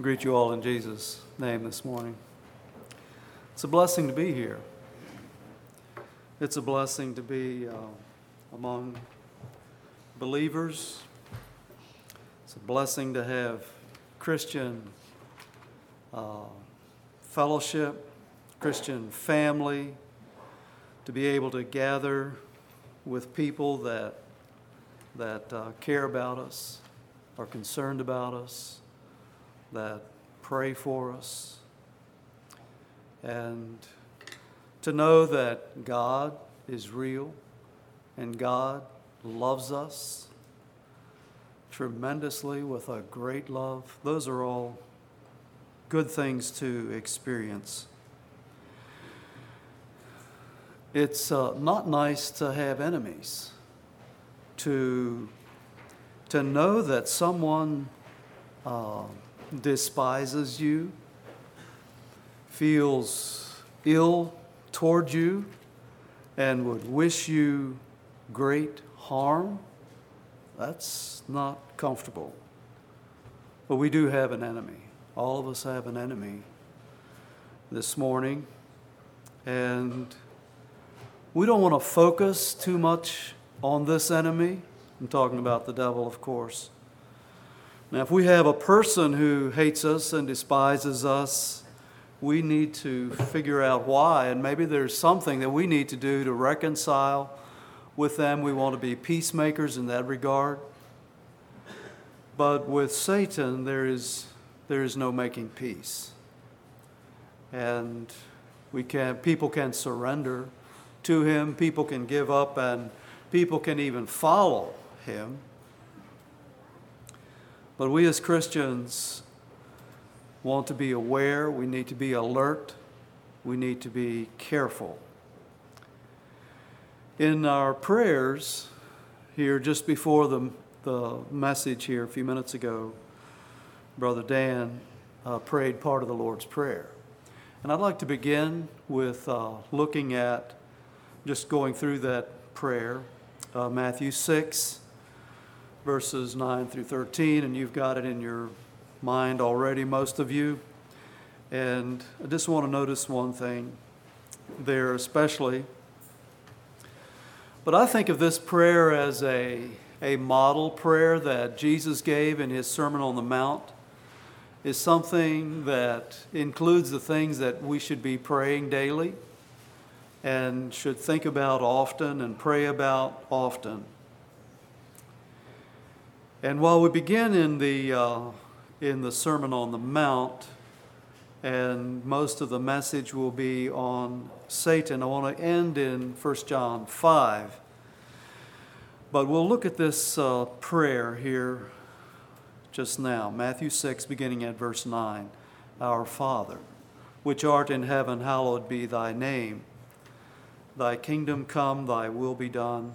greet you all in Jesus' name this morning. It's a blessing to be here. It's a blessing to be uh, among believers. It's a blessing to have Christian uh, fellowship, Christian family, to be able to gather with people that, that uh, care about us, are concerned about us that pray for us, and to know that God is real and God loves us tremendously with a great love. Those are all good things to experience. It's uh, not nice to have enemies, to, to know that someone uh, despises you, feels ill toward you, and would wish you great harm, that's not comfortable. But we do have an enemy. All of us have an enemy this morning. And we don't want to focus too much on this enemy. I'm talking about the devil, of course. Now, if we have a person who hates us and despises us, we need to figure out why, and maybe there's something that we need to do to reconcile with them. We want to be peacemakers in that regard. But with Satan, there is, there is no making peace. And we can, people can surrender to him, people can give up, and people can even follow him. But we as Christians want to be aware, we need to be alert, we need to be careful. In our prayers here, just before the, the message here a few minutes ago, Brother Dan uh, prayed part of the Lord's Prayer. And I'd like to begin with uh, looking at just going through that prayer, uh, Matthew 6 verses 9 through 13, and you've got it in your mind already, most of you. And I just want to notice one thing there, especially. But I think of this prayer as a, a model prayer that Jesus gave in his Sermon on the Mount, is something that includes the things that we should be praying daily and should think about often and pray about often. And while we begin in the, uh, in the Sermon on the Mount, and most of the message will be on Satan, I want to end in 1 John 5. But we'll look at this uh, prayer here just now. Matthew 6, beginning at verse 9. Our Father, which art in heaven, hallowed be thy name. Thy kingdom come, thy will be done,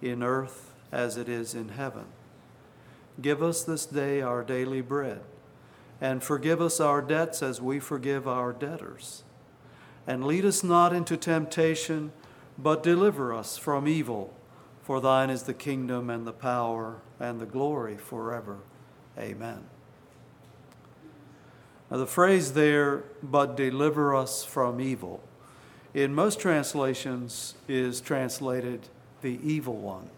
in earth as it is in heaven. Give us this day our daily bread, and forgive us our debts as we forgive our debtors. And lead us not into temptation, but deliver us from evil. For thine is the kingdom and the power and the glory forever. Amen. Now, the phrase there, but deliver us from evil, in most translations is translated the evil one.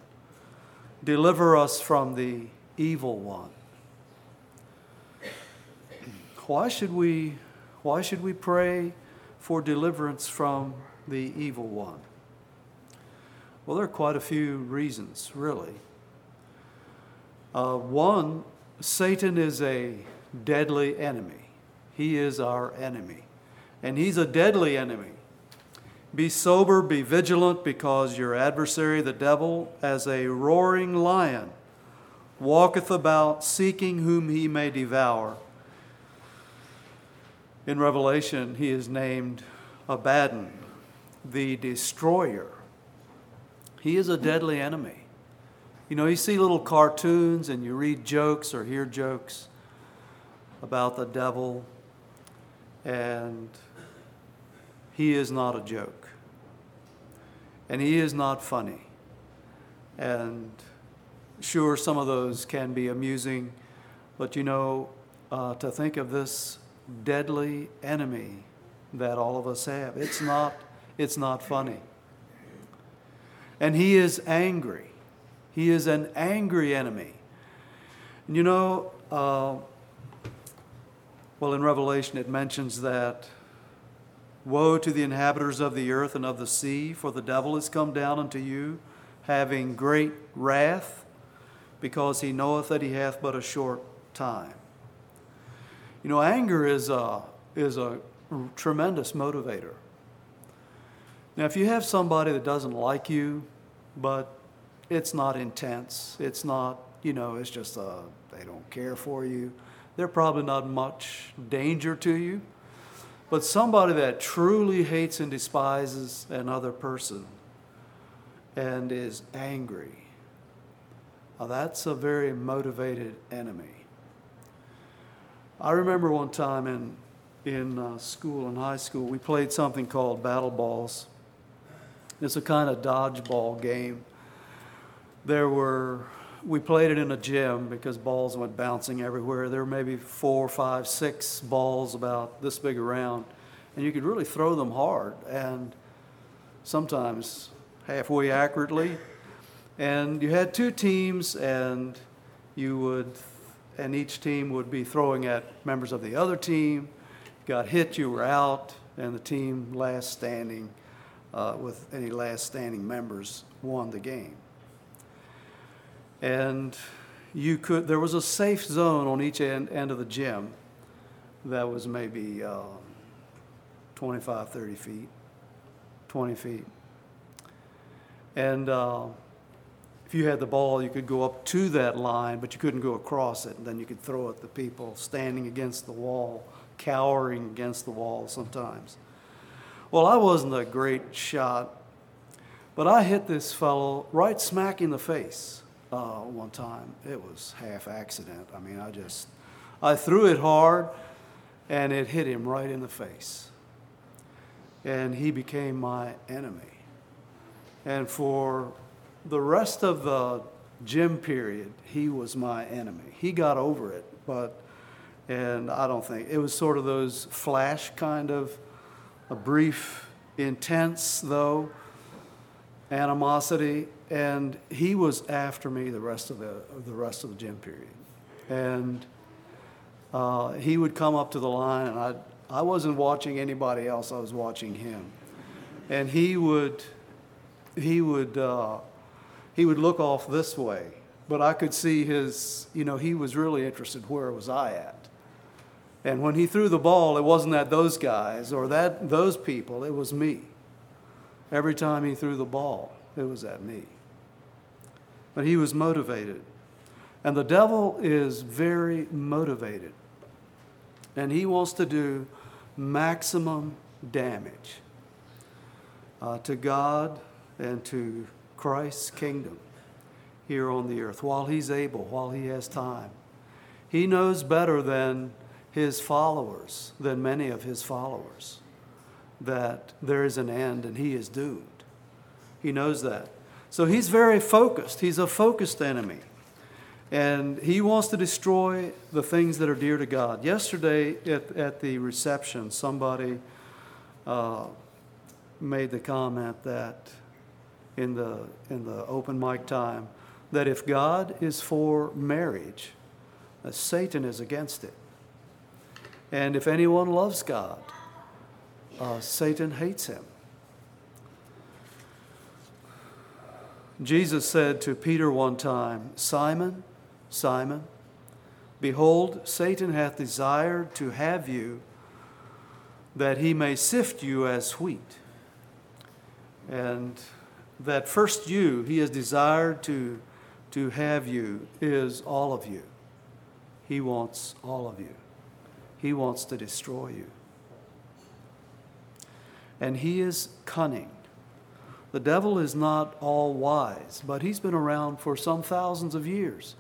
Deliver us from the evil one. Why should we, why should we pray for deliverance from the evil one? Well, there are quite a few reasons, really. Uh, one, Satan is a deadly enemy. He is our enemy. And he's a deadly enemy. Be sober, be vigilant, because your adversary, the devil, as a roaring lion, walketh about seeking whom he may devour. In Revelation, he is named Abaddon, the destroyer. He is a deadly enemy. You know, you see little cartoons and you read jokes or hear jokes about the devil, and he is not a joke. And he is not funny. And Sure, some of those can be amusing, but you know, uh, to think of this deadly enemy that all of us have. It's not, it's not funny. And he is angry. He is an angry enemy. And you know, uh, well, in Revelation it mentions that Woe to the inhabitants of the earth and of the sea, for the devil has come down unto you, having great wrath, because he knoweth that he hath but a short time. You know, anger is a, is a tremendous motivator. Now, if you have somebody that doesn't like you, but it's not intense, it's not, you know, it's just a, they don't care for you, they're probably not much danger to you. But somebody that truly hates and despises another person and is angry, now that's a very motivated enemy. I remember one time in, in uh, school, in high school, we played something called battle balls. It's a kind of dodgeball game. There were we played it in a gym because balls went bouncing everywhere. There were maybe four, five, six balls about this big around, and you could really throw them hard and sometimes halfway accurately. And you had two teams, and you would, and each team would be throwing at members of the other team. Got hit, you were out, and the team last standing, uh, with any last standing members, won the game and you could there was a safe zone on each end, end of the gym that was maybe uh, 25 30 feet 20 feet and uh, if you had the ball you could go up to that line but you couldn't go across it and then you could throw at the people standing against the wall cowering against the wall sometimes well i wasn't a great shot but i hit this fellow right smack in the face uh, one time. It was half accident. I mean, I just, I threw it hard and it hit him right in the face. And he became my enemy. And for the rest of the gym period, he was my enemy. He got over it, but, and I don't think, it was sort of those flash kind of, a brief, intense though, animosity and he was after me the rest of the the rest of the gym period, and uh, he would come up to the line, and I I wasn't watching anybody else; I was watching him, and he would he would uh, he would look off this way, but I could see his you know he was really interested. Where was I at? And when he threw the ball, it wasn't at those guys or that those people; it was me. Every time he threw the ball, it was at me but he was motivated. And the devil is very motivated. And he wants to do maximum damage uh, to God and to Christ's kingdom here on the earth while he's able, while he has time. He knows better than his followers, than many of his followers, that there is an end and he is doomed. He knows that. So he's very focused. He's a focused enemy. And he wants to destroy the things that are dear to God. Yesterday at, at the reception, somebody uh, made the comment that in the, in the open mic time that if God is for marriage, Satan is against it. And if anyone loves God, uh, Satan hates him. Jesus said to Peter one time, Simon, Simon, behold, Satan hath desired to have you that he may sift you as wheat. And that first you he has desired to, to have you is all of you. He wants all of you. He wants to destroy you. And he is cunning. The devil is not all wise, but he's been around for some thousands of years.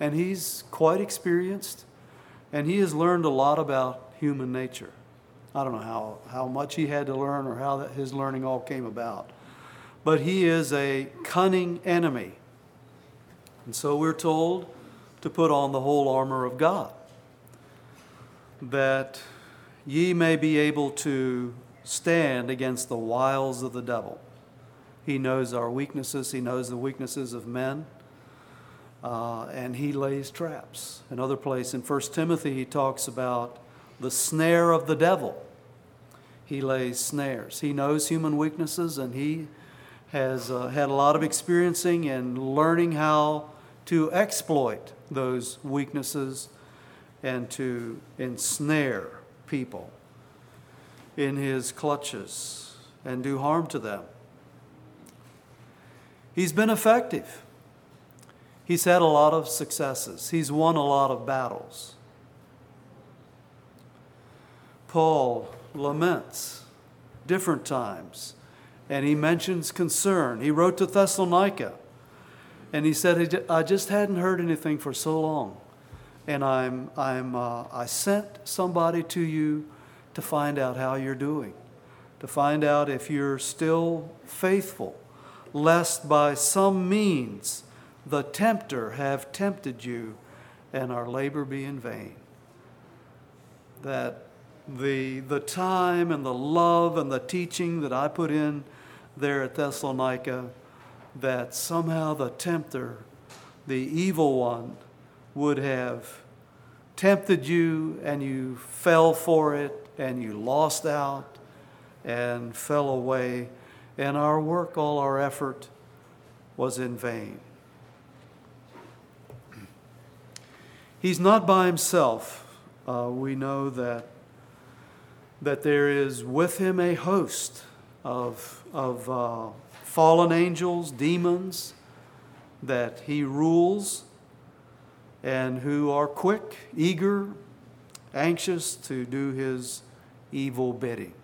And he's quite experienced, and he has learned a lot about human nature. I don't know how, how much he had to learn or how that, his learning all came about. But he is a cunning enemy. And so we're told to put on the whole armor of God. that ye may be able to stand against the wiles of the devil. He knows our weaknesses, he knows the weaknesses of men, uh, and he lays traps. Another place in 1 Timothy, he talks about the snare of the devil. He lays snares. He knows human weaknesses, and he has uh, had a lot of experiencing and learning how to exploit those weaknesses and to ensnare people in his clutches and do harm to them. He's been effective. He's had a lot of successes. He's won a lot of battles. Paul laments different times and he mentions concern. He wrote to Thessalonica and he said, I just hadn't heard anything for so long. And I'm, I'm, uh, I sent somebody to you to find out how you're doing, to find out if you're still faithful, lest by some means the tempter have tempted you and our labor be in vain. That the, the time and the love and the teaching that I put in there at Thessalonica that somehow the tempter, the evil one, would have tempted you and you fell for it and you lost out and fell away, and our work, all our effort was in vain. He's not by himself. Uh, we know that, that there is with him a host of, of uh, fallen angels, demons that he rules and who are quick, eager, anxious to do his evil bidding.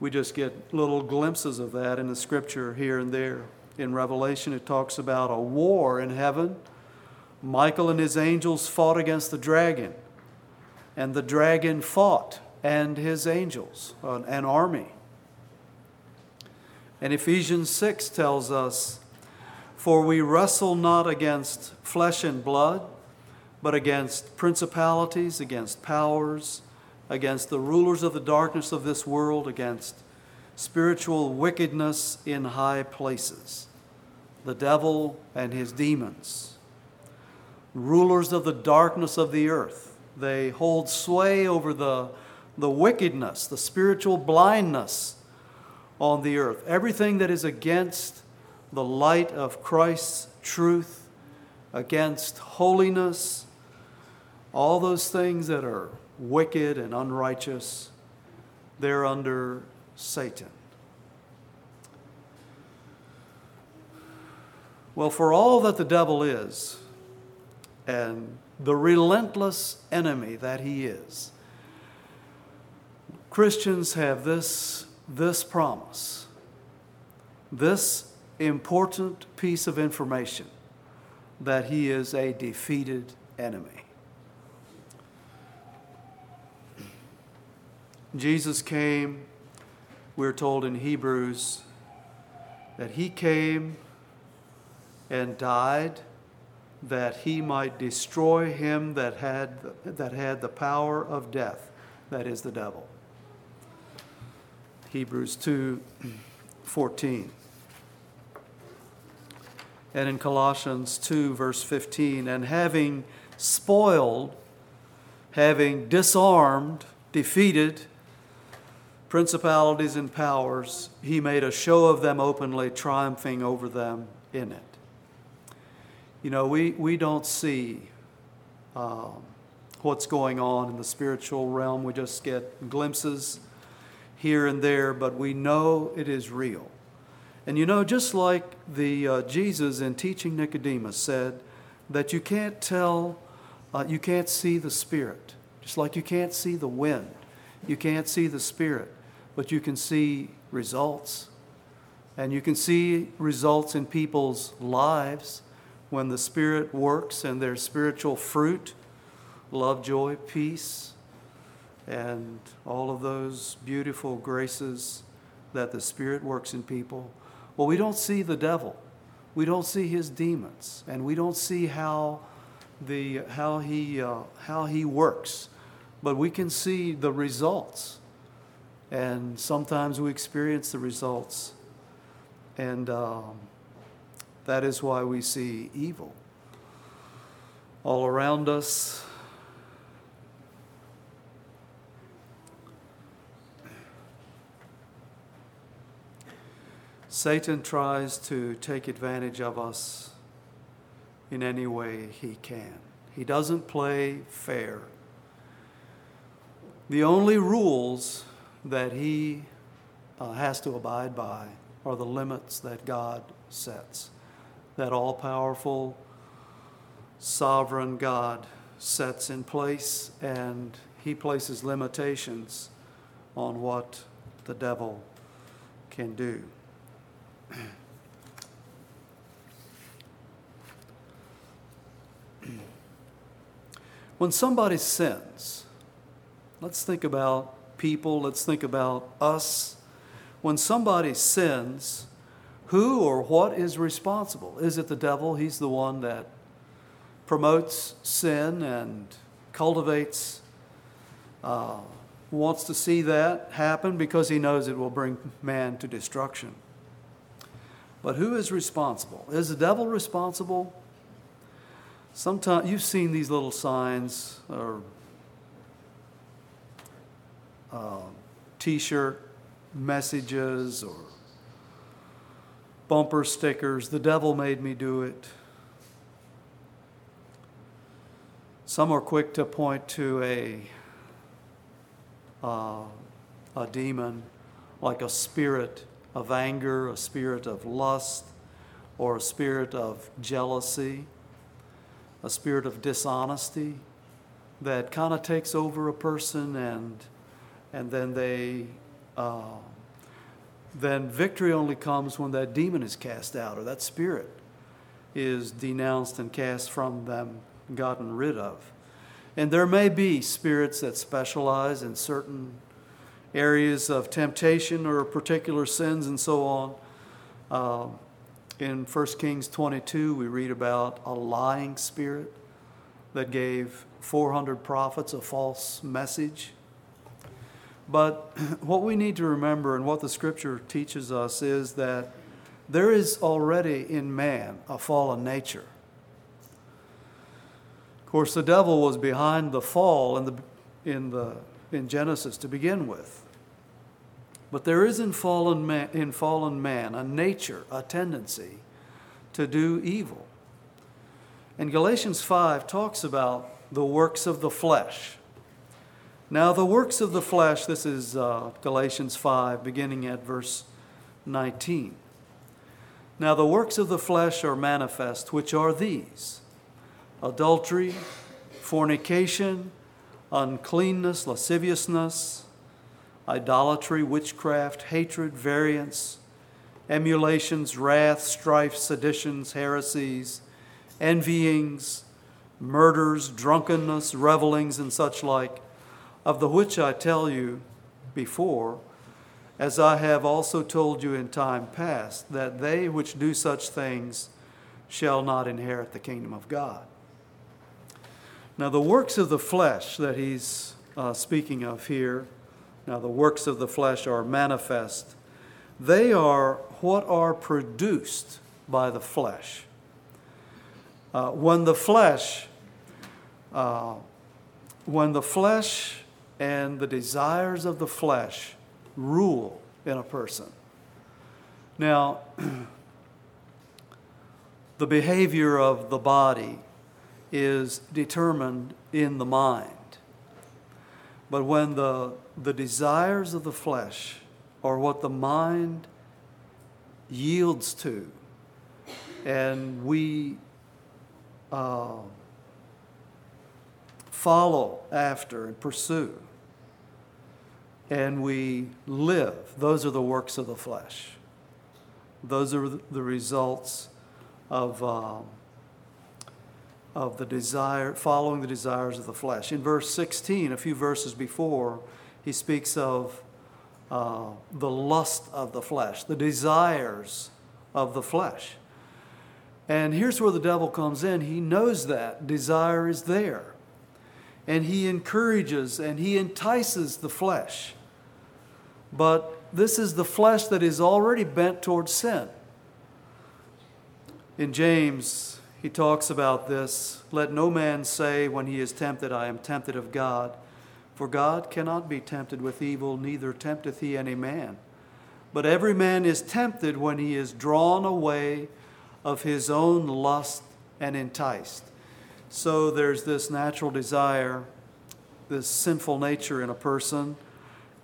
We just get little glimpses of that in the scripture here and there. In Revelation, it talks about a war in heaven. Michael and his angels fought against the dragon, and the dragon fought and his angels, an army. And Ephesians 6 tells us, For we wrestle not against flesh and blood, but against principalities, against powers, against the rulers of the darkness of this world, against spiritual wickedness in high places, the devil and his demons, rulers of the darkness of the earth. They hold sway over the, the wickedness, the spiritual blindness on the earth. Everything that is against the light of Christ's truth, against holiness, all those things that are wicked and unrighteous, they're under Satan. Well, for all that the devil is, and the relentless enemy that he is, Christians have this this promise, this important piece of information that he is a defeated enemy. Jesus came, we're told in Hebrews, that he came and died that he might destroy him that had, that had the power of death, that is the devil. Hebrews 2 14. And in Colossians 2, verse 15, and having spoiled, having disarmed, defeated principalities and powers, he made a show of them openly, triumphing over them in it. You know, we, we don't see um, what's going on in the spiritual realm, we just get glimpses here and there, but we know it is real. And you know, just like the uh, Jesus in teaching Nicodemus said that you can't tell, uh, you can't see the Spirit, just like you can't see the wind, you can't see the Spirit, but you can see results. And you can see results in people's lives when the Spirit works and their spiritual fruit love, joy, peace, and all of those beautiful graces that the Spirit works in people. Well, we don't see the devil. We don't see his demons. And we don't see how the, how, he, uh, how he works, but we can see the results. And sometimes we experience the results. And um, that is why we see evil all around us. Satan tries to take advantage of us in any way he can. He doesn't play fair. The only rules that he uh, has to abide by are the limits that God sets, that all powerful, sovereign God sets in place, and he places limitations on what the devil can do. when somebody sins, let's think about people, let's think about us. When somebody sins, who or what is responsible? Is it the devil? He's the one that promotes sin and cultivates, uh, wants to see that happen because he knows it will bring man to destruction. But who is responsible? Is the devil responsible? Sometimes you've seen these little signs or uh, T-shirt messages or bumper stickers. The devil made me do it. Some are quick to point to a uh, a demon like a spirit of anger, a spirit of lust, or a spirit of jealousy, a spirit of dishonesty that kind of takes over a person and and then they uh, then victory only comes when that demon is cast out or that spirit is denounced and cast from them gotten rid of. And there may be spirits that specialize in certain areas of temptation or particular sins and so on. Uh, in 1 Kings 22, we read about a lying spirit that gave 400 prophets a false message. But what we need to remember and what the scripture teaches us is that there is already in man a fallen nature. Of course, the devil was behind the fall in, the, in, the, in Genesis to begin with. But there is in fallen, man, in fallen man a nature, a tendency to do evil. And Galatians 5 talks about the works of the flesh. Now, the works of the flesh, this is uh, Galatians 5, beginning at verse 19. Now, the works of the flesh are manifest, which are these adultery, fornication, uncleanness, lasciviousness idolatry, witchcraft, hatred, variance, emulations, wrath, strife, seditions, heresies, envyings, murders, drunkenness, revelings, and such like, of the which I tell you before, as I have also told you in time past, that they which do such things shall not inherit the kingdom of God. Now, the works of the flesh that he's uh, speaking of here now, the works of the flesh are manifest. They are what are produced by the flesh. Uh, when the flesh, uh, when the flesh and the desires of the flesh rule in a person. Now, the behavior of the body is determined in the mind. But when the, the desires of the flesh are what the mind yields to, and we uh, follow after and pursue, and we live, those are the works of the flesh. Those are the results of. Um, of the desire, following the desires of the flesh. In verse 16, a few verses before, he speaks of uh, the lust of the flesh, the desires of the flesh. And here's where the devil comes in. He knows that desire is there. And he encourages and he entices the flesh. But this is the flesh that is already bent towards sin. In James, he talks about this. Let no man say when he is tempted, I am tempted of God. For God cannot be tempted with evil, neither tempteth he any man. But every man is tempted when he is drawn away of his own lust and enticed. So there's this natural desire, this sinful nature in a person,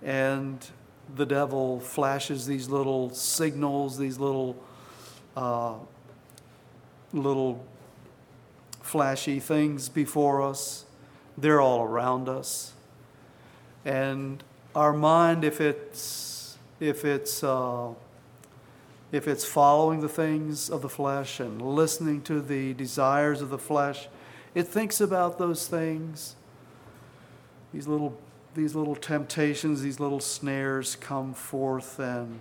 and the devil flashes these little signals, these little, uh, little flashy things before us. They're all around us. And our mind, if it's, if it's, uh, if it's following the things of the flesh and listening to the desires of the flesh, it thinks about those things. These little, these little temptations, these little snares come forth, and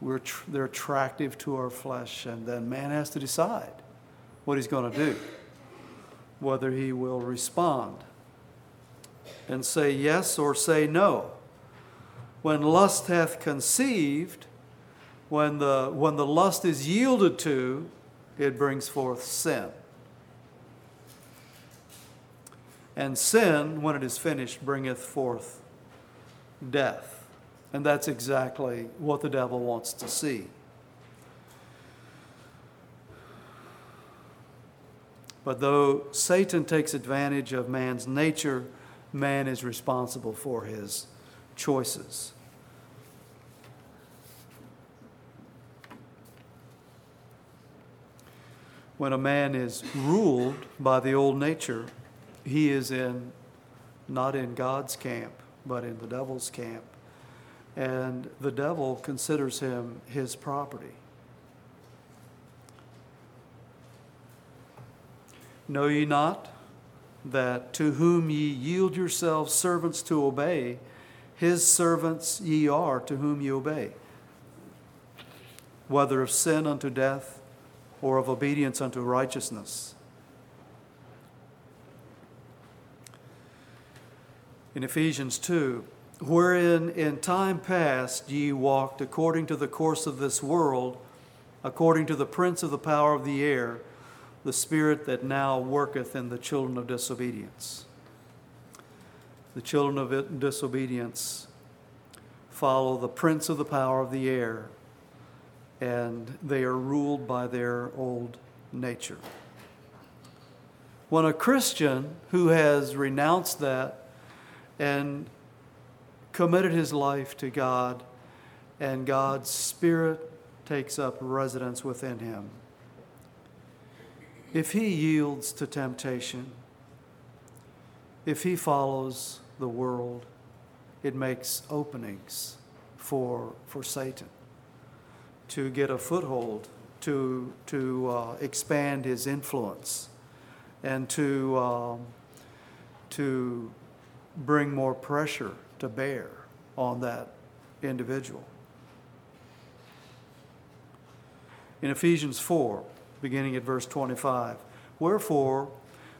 we're tr- they're attractive to our flesh. And then man has to decide what he's going to do, whether he will respond and say yes or say no. When lust hath conceived, when the, when the lust is yielded to, it brings forth sin. And sin, when it is finished, bringeth forth death. And that's exactly what the devil wants to see. But though Satan takes advantage of man's nature, man is responsible for his choices. When a man is ruled by the old nature, he is in not in God's camp, but in the devil's camp. And the devil considers him his property. Know ye not that to whom ye yield yourselves servants to obey, his servants ye are to whom ye obey, whether of sin unto death or of obedience unto righteousness. In Ephesians 2, wherein in time past ye walked according to the course of this world, according to the prince of the power of the air the spirit that now worketh in the children of disobedience. The children of disobedience follow the prince of the power of the air, and they are ruled by their old nature. When a Christian who has renounced that and committed his life to God, and God's Spirit takes up residence within him, if he yields to temptation, if he follows the world, it makes openings for, for Satan to get a foothold, to, to uh, expand his influence, and to, um, to bring more pressure to bear on that individual. In Ephesians 4, beginning at verse 25. Wherefore,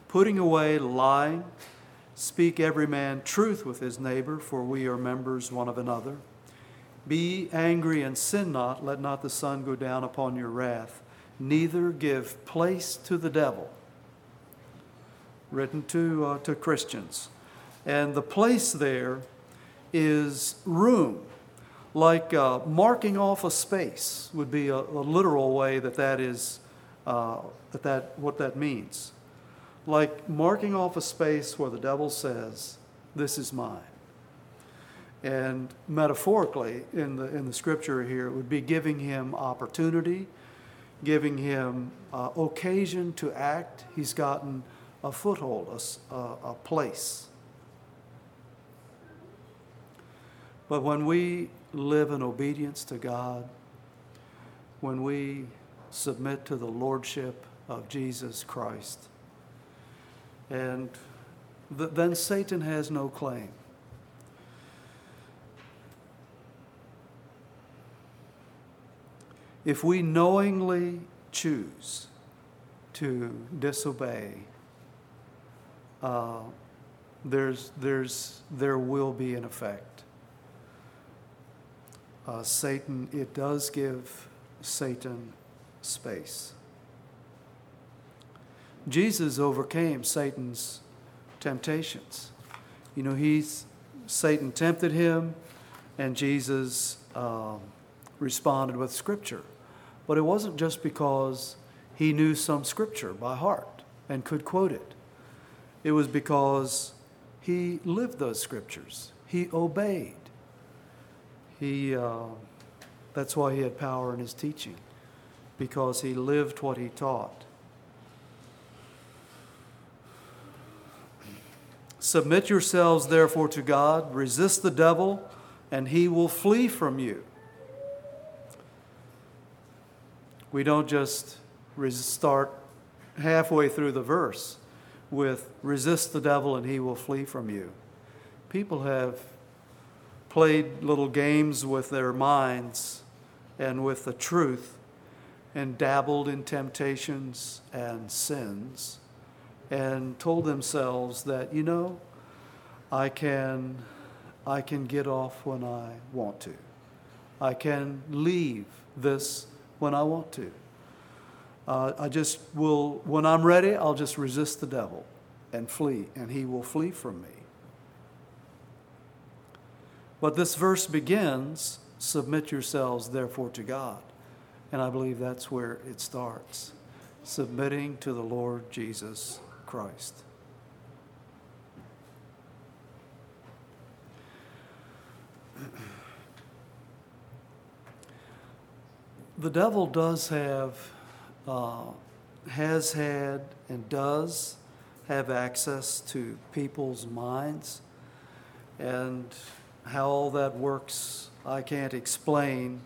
putting away lying, speak every man truth with his neighbor, for we are members one of another. Be angry and sin not, let not the sun go down upon your wrath, neither give place to the devil. Written to, uh, to Christians. And the place there is room like uh, marking off a space would be a, a, literal way that that is uh, that, that what that means. Like marking off a space where the devil says, "This is mine." And metaphorically, in the in the scripture here, it would be giving him opportunity, giving him uh, occasion to act. He's gotten a foothold, a, a, a place. But when we live in obedience to God, when we submit to the lordship of Jesus Christ. And th- then Satan has no claim. If we knowingly choose to disobey, uh, there's, there's, there will be an effect. Uh, Satan, it does give Satan space. Jesus overcame Satan's temptations. You know, he's Satan tempted him, and Jesus um, responded with Scripture. But it wasn't just because he knew some Scripture by heart and could quote it. It was because he lived those Scriptures. He obeyed. He, uh, that's why he had power in his teaching, because he lived what he taught. Submit yourselves, therefore, to God, resist the devil, and he will flee from you. We don't just start halfway through the verse with resist the devil and he will flee from you. People have played little games with their minds and with the truth and dabbled in temptations and sins and told themselves that, you know, I can, I can get off when I want to. I can leave this when I want to. Uh, I just will, when I'm ready, I'll just resist the devil and flee, and he will flee from me. But this verse begins submit yourselves, therefore, to God. And I believe that's where it starts submitting to the Lord Jesus Christ. the devil does have, uh, has had, and does have access to people's minds. And how all that works, I can't explain.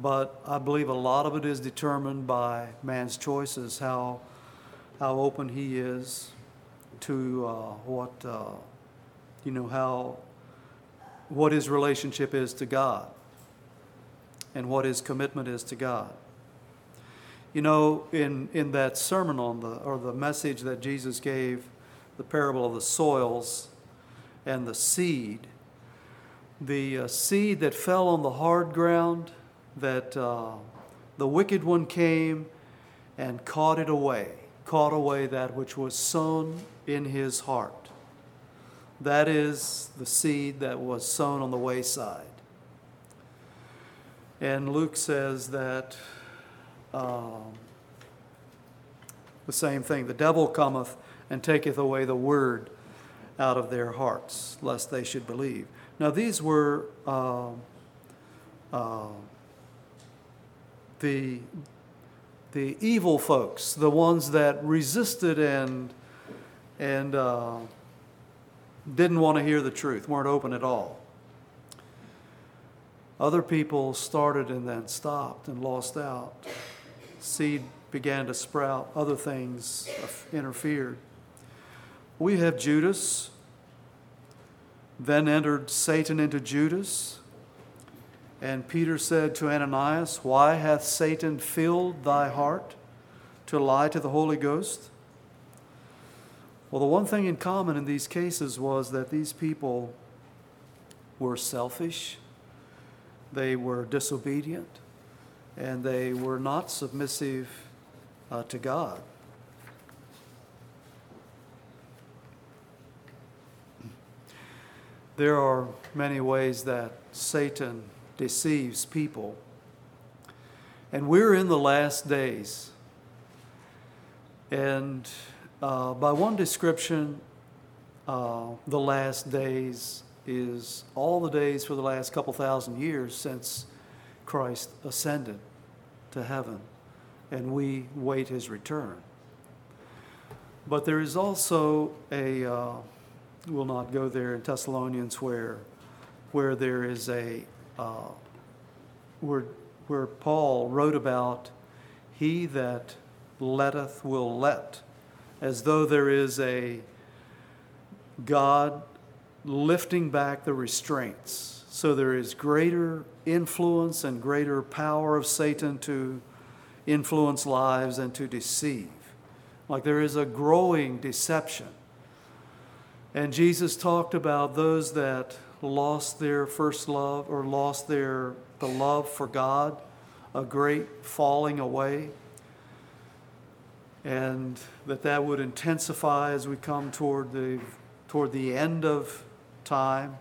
But I believe a lot of it is determined by man's choices, how how open he is to uh, what, uh, you know, how, what his relationship is to God and what his commitment is to God. You know, in, in that sermon on the, or the message that Jesus gave, the parable of the soils and the seed, the uh, seed that fell on the hard ground, that uh, the wicked one came and caught it away caught away that which was sown in his heart. That is the seed that was sown on the wayside. And Luke says that um, the same thing the devil cometh and taketh away the word out of their hearts, lest they should believe. Now, these were uh, uh, the the evil folks, the ones that resisted and, and uh, didn't want to hear the truth, weren't open at all. Other people started and then stopped and lost out. Seed began to sprout, other things interfered. We have Judas. Then entered Satan into Judas. And Peter said to Ananias, Why hath Satan filled thy heart to lie to the Holy Ghost? Well, the one thing in common in these cases was that these people were selfish, they were disobedient, and they were not submissive uh, to God. There are many ways that Satan deceives people. And we're in the last days. And uh, by one description, uh, the last days is all the days for the last couple thousand years since Christ ascended to heaven, and we wait his return. But there is also a, uh, we'll not go there in Thessalonians where, where there is a, uh, where, where Paul wrote about, He that letteth will let, as though there is a God lifting back the restraints. So there is greater influence and greater power of Satan to influence lives and to deceive. Like there is a growing deception. And Jesus talked about those that lost their first love or lost their the love for God, a great falling away. And that that would intensify as we come toward the toward the end of time.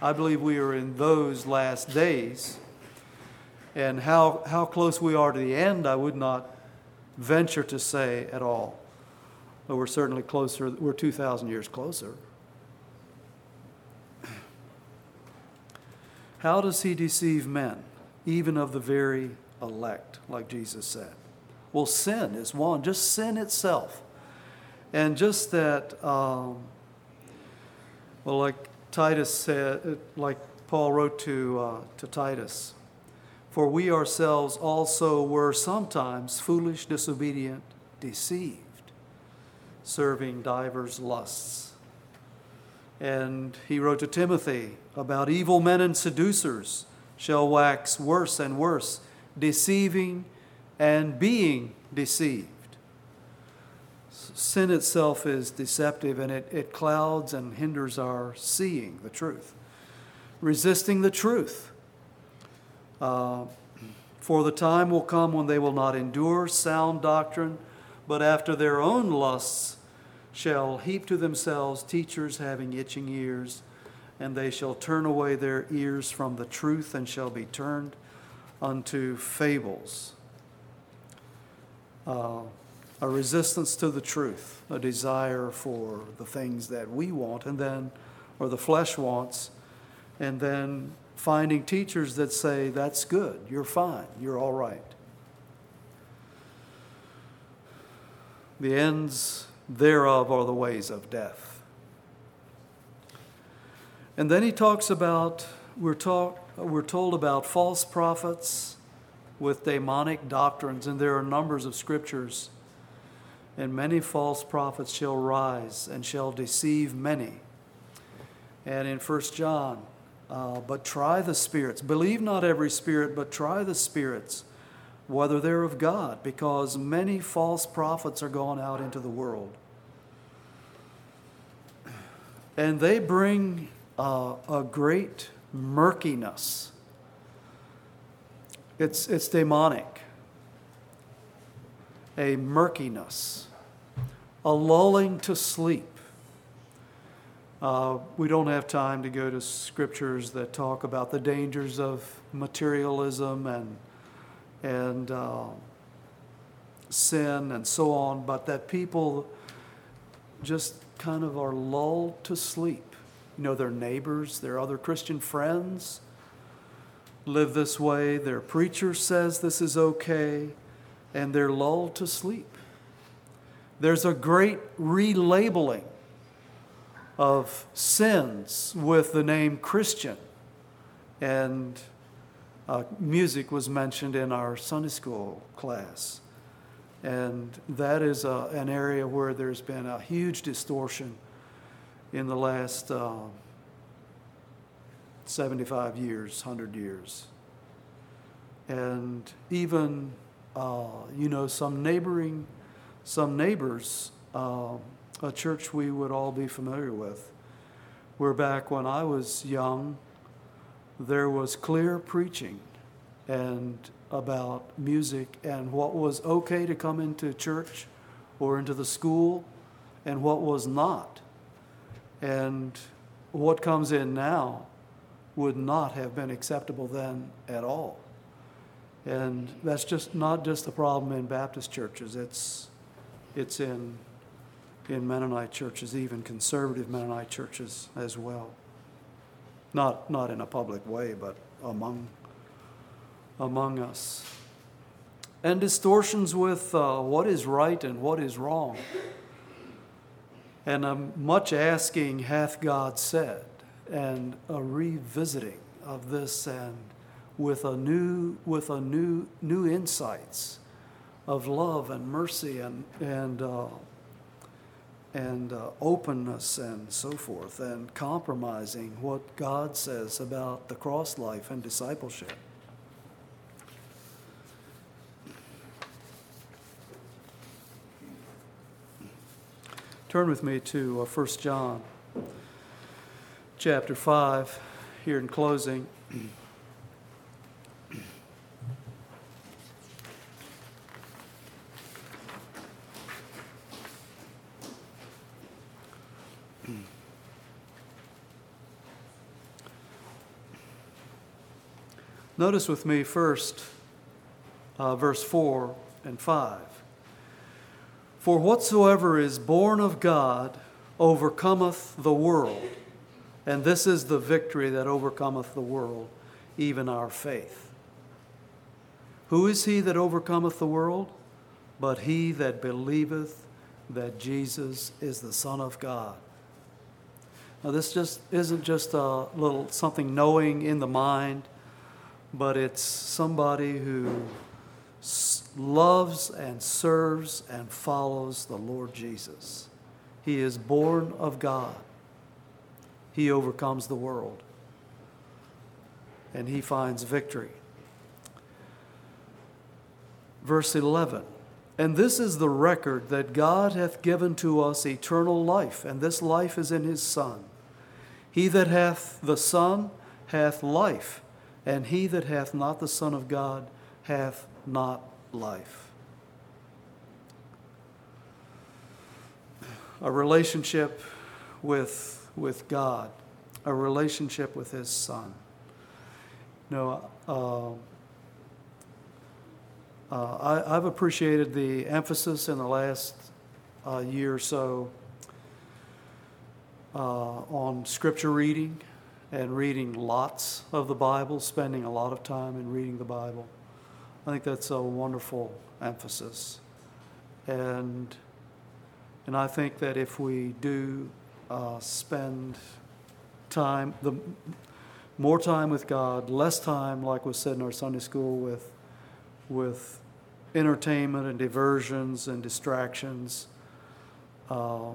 I believe we are in those last days. And how, how close we are to the end, I would not venture to say at all. But we're certainly closer, we're 2,000 years closer. How does he deceive men, even of the very elect, like Jesus said? Well, sin is one, just sin itself. And just that, um, well, like Titus said, like Paul wrote to, uh, to Titus, for we ourselves also were sometimes foolish, disobedient, deceived, serving divers lusts. And he wrote to Timothy about evil men and seducers shall wax worse and worse, deceiving and being deceived. Sin itself is deceptive and it, it clouds and hinders our seeing the truth. Resisting the truth uh, for the time will come when they will not endure sound doctrine, but after their own lusts shall heap to themselves teachers having itching ears, and they shall turn away their ears from the truth and shall be turned unto fables. Uh, a resistance to the truth, a desire for the things that we want, and then, or the flesh wants, and then finding teachers that say, that's good, you're fine, you're all right. The ends thereof are the ways of death. And then he talks about, we're, talk, we're told about false prophets with demonic doctrines, and there are numbers of scriptures. And many false prophets shall rise and shall deceive many. And in 1 John, uh, but try the spirits. Believe not every spirit, but try the spirits, whether they're of God, because many false prophets are gone out into the world. And they bring uh, a great murkiness. It's, it's demonic. A murkiness, a lulling to sleep uh, we don't have time to go to scriptures that talk about the dangers of materialism and, and uh, sin and so on, but that people just kind of are lulled to sleep. You know, their neighbors, their other Christian friends live this way, their preacher says this is okay, and they're lulled to sleep. There's a great relabeling of sins with the name Christian. And uh, music was mentioned in our Sunday school class. And that is a, an area where there's been a huge distortion in the last uh, 75 years, 100 years. And even, uh, you know, some neighboring, some neighbors uh, a church we would all be familiar with. Where back when I was young, there was clear preaching and about music and what was okay to come into church or into the school and what was not. And what comes in now would not have been acceptable then at all. And that's just not just the problem in Baptist churches, it's, it's in in Mennonite churches, even conservative Mennonite churches as well. Not, not in a public way, but among, among us. And distortions with uh, what is right and what is wrong. And a much asking hath God said, and a revisiting of this and with a new with a new new insights of love and mercy and and uh, and uh, openness and so forth, and compromising what God says about the cross life and discipleship. Turn with me to uh, 1 John chapter 5 here in closing. Notice with me first uh, verse 4 and 5. For whatsoever is born of God overcometh the world, and this is the victory that overcometh the world, even our faith. Who is he that overcometh the world? But he that believeth that Jesus is the Son of God. Now, this just isn't just a little something knowing in the mind, but it's somebody who loves and serves and follows the Lord Jesus. He is born of God. He overcomes the world. And he finds victory. Verse 11 And this is the record that God hath given to us eternal life, and this life is in his Son. He that hath the Son hath life, and he that hath not the Son of God hath not life. A relationship with, with God, a relationship with His Son. You know, uh, uh, I, have appreciated the emphasis in the last uh, year or so uh, on scripture reading and reading lots of the Bible, spending a lot of time in reading the Bible. I think that's a wonderful emphasis. And, and I think that if we do uh, spend time, the more time with God, less time, like was said in our Sunday school, with, with entertainment and diversions and distractions uh,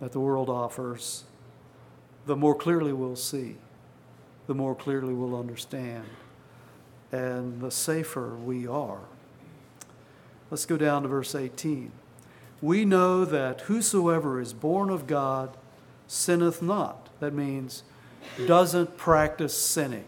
that the world offers, the more clearly we'll see, the more clearly we'll understand and the safer we are. Let's go down to verse 18. We know that whosoever is born of God sinneth not. That means doesn't practice sinning.